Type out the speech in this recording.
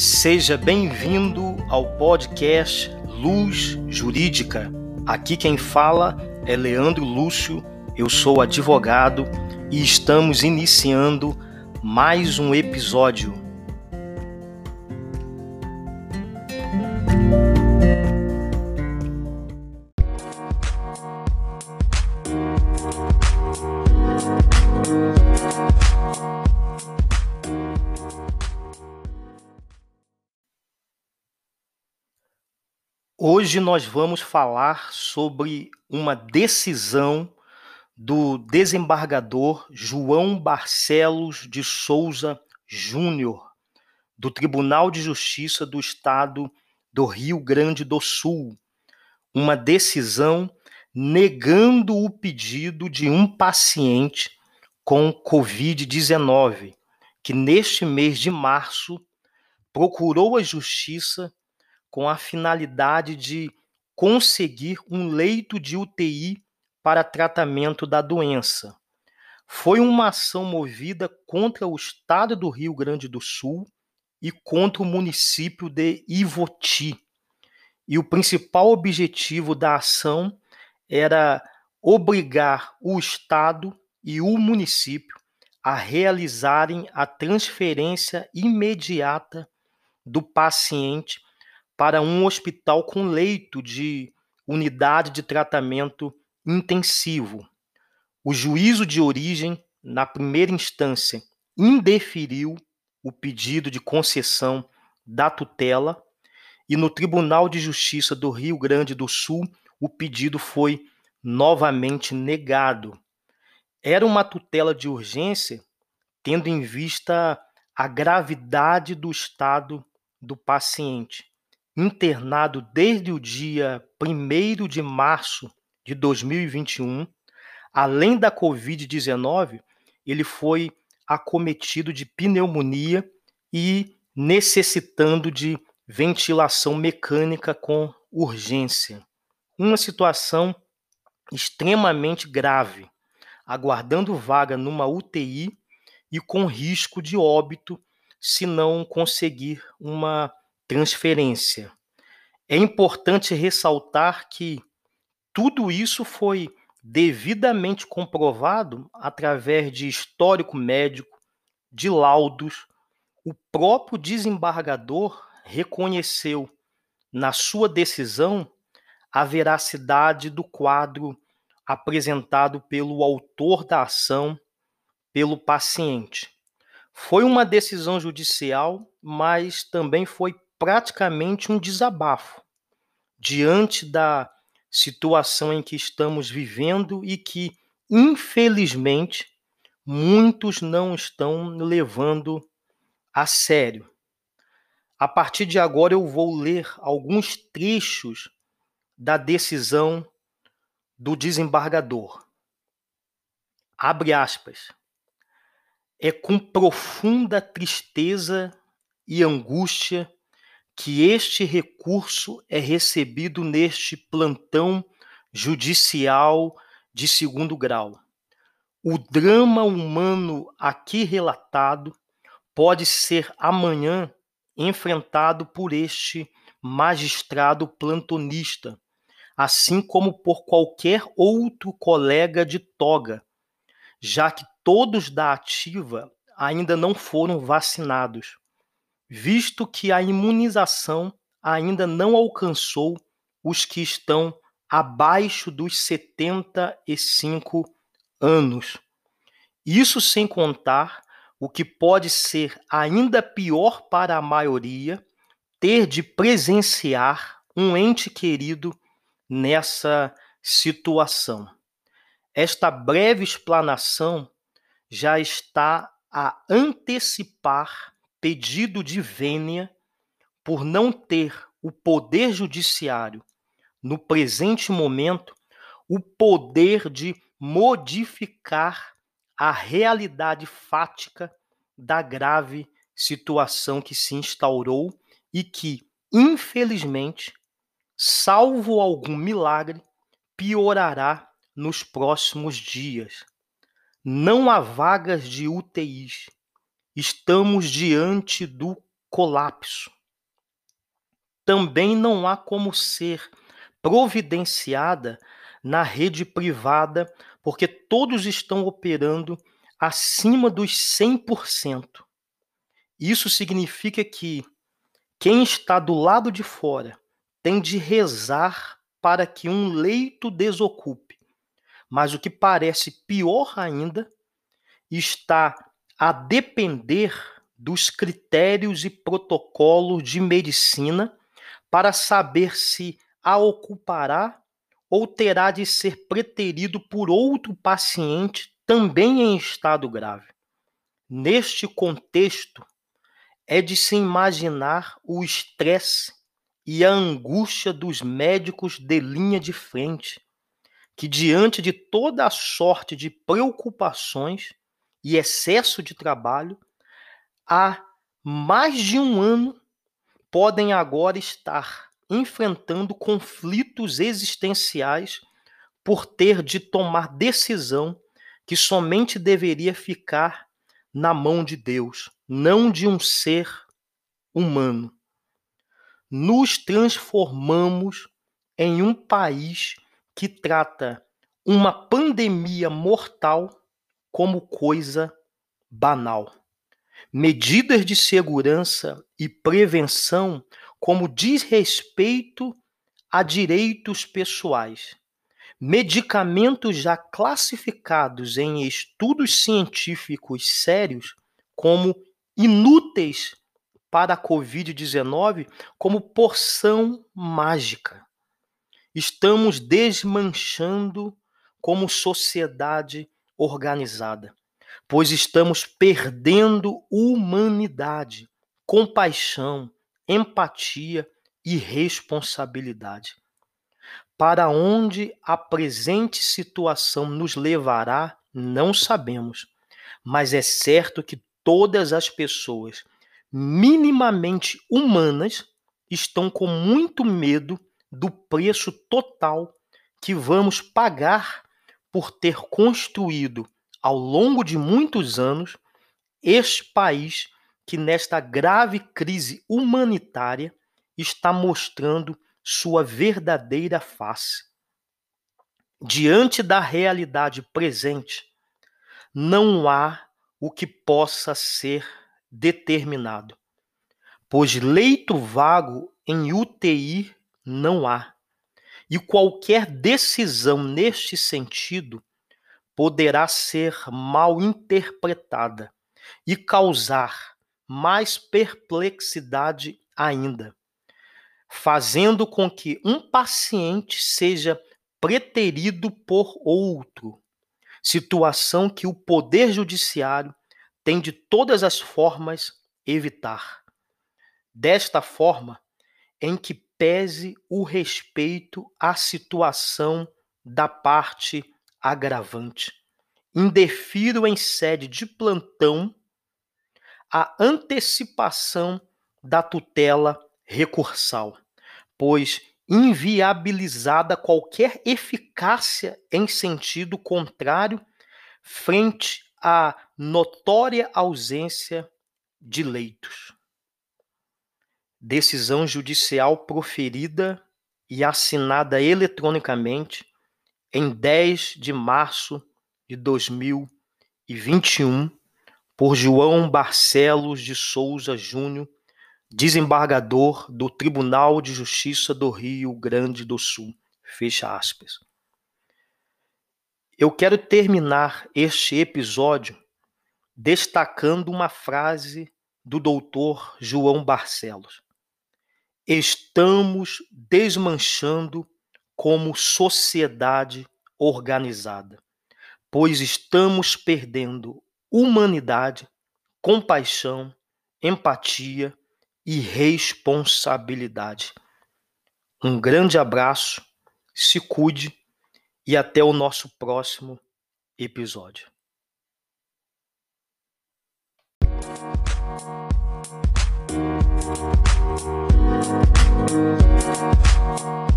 Seja bem-vindo ao podcast Luz Jurídica. Aqui quem fala é Leandro Lúcio, eu sou advogado e estamos iniciando mais um episódio. Hoje nós vamos falar sobre uma decisão do desembargador João Barcelos de Souza Júnior, do Tribunal de Justiça do Estado do Rio Grande do Sul. Uma decisão negando o pedido de um paciente com Covid-19, que neste mês de março procurou a justiça com a finalidade de conseguir um leito de UTI para tratamento da doença. Foi uma ação movida contra o estado do Rio Grande do Sul e contra o município de Ivoti. E o principal objetivo da ação era obrigar o estado e o município a realizarem a transferência imediata do paciente para um hospital com leito de unidade de tratamento intensivo. O juízo de origem, na primeira instância, indeferiu o pedido de concessão da tutela e no Tribunal de Justiça do Rio Grande do Sul o pedido foi novamente negado. Era uma tutela de urgência, tendo em vista a gravidade do estado do paciente internado desde o dia 1 de março de 2021, além da Covid-19, ele foi acometido de pneumonia e necessitando de ventilação mecânica com urgência. Uma situação extremamente grave, aguardando vaga numa UTI e com risco de óbito se não conseguir uma transferência. É importante ressaltar que tudo isso foi devidamente comprovado através de histórico médico, de laudos. O próprio desembargador reconheceu na sua decisão a veracidade do quadro apresentado pelo autor da ação, pelo paciente. Foi uma decisão judicial, mas também foi praticamente um desabafo diante da situação em que estamos vivendo e que, infelizmente, muitos não estão levando a sério. A partir de agora, eu vou ler alguns trechos da decisão do desembargador. Abre aspas. É com profunda tristeza e angústia que este recurso é recebido neste plantão judicial de segundo grau. O drama humano aqui relatado pode ser amanhã enfrentado por este magistrado plantonista, assim como por qualquer outro colega de toga, já que todos da ativa ainda não foram vacinados visto que a imunização ainda não alcançou os que estão abaixo dos 75 anos. Isso sem contar o que pode ser ainda pior para a maioria ter de presenciar um ente querido nessa situação. Esta breve explanação já está a antecipar pedido de vênia por não ter o poder judiciário, no presente momento, o poder de modificar a realidade fática da grave situação que se instaurou e que, infelizmente, salvo algum milagre, piorará nos próximos dias. Não há vagas de UTIs estamos diante do colapso. Também não há como ser providenciada na rede privada, porque todos estão operando acima dos 100%. Isso significa que quem está do lado de fora tem de rezar para que um leito desocupe. Mas o que parece pior ainda está a depender dos critérios e protocolos de medicina para saber se a ocupará ou terá de ser preterido por outro paciente também em estado grave. Neste contexto, é de se imaginar o estresse e a angústia dos médicos de linha de frente, que, diante de toda a sorte de preocupações e excesso de trabalho, há mais de um ano podem agora estar enfrentando conflitos existenciais por ter de tomar decisão que somente deveria ficar na mão de Deus, não de um ser humano. Nos transformamos em um país que trata uma pandemia mortal como coisa banal. Medidas de segurança e prevenção como desrespeito a direitos pessoais. Medicamentos já classificados em estudos científicos sérios como inúteis para a Covid-19 como porção mágica. Estamos desmanchando como sociedade organizada, pois estamos perdendo humanidade, compaixão, empatia e responsabilidade. Para onde a presente situação nos levará, não sabemos, mas é certo que todas as pessoas minimamente humanas estão com muito medo do preço total que vamos pagar por ter construído ao longo de muitos anos este país que nesta grave crise humanitária está mostrando sua verdadeira face. Diante da realidade presente, não há o que possa ser determinado, pois leito vago em UTI não há. E qualquer decisão neste sentido poderá ser mal interpretada e causar mais perplexidade ainda, fazendo com que um paciente seja preterido por outro, situação que o Poder Judiciário tem de todas as formas evitar. Desta forma, em que pese o respeito à situação da parte agravante. Indefiro em sede de plantão a antecipação da tutela recursal, pois inviabilizada qualquer eficácia em sentido contrário frente a notória ausência de leitos. Decisão judicial proferida e assinada eletronicamente em 10 de março de 2021 por João Barcelos de Souza Júnior, desembargador do Tribunal de Justiça do Rio Grande do Sul. Fecha aspas. Eu quero terminar este episódio destacando uma frase do doutor João Barcelos. Estamos desmanchando como sociedade organizada, pois estamos perdendo humanidade, compaixão, empatia e responsabilidade. Um grande abraço, se cuide e até o nosso próximo episódio. Thank you.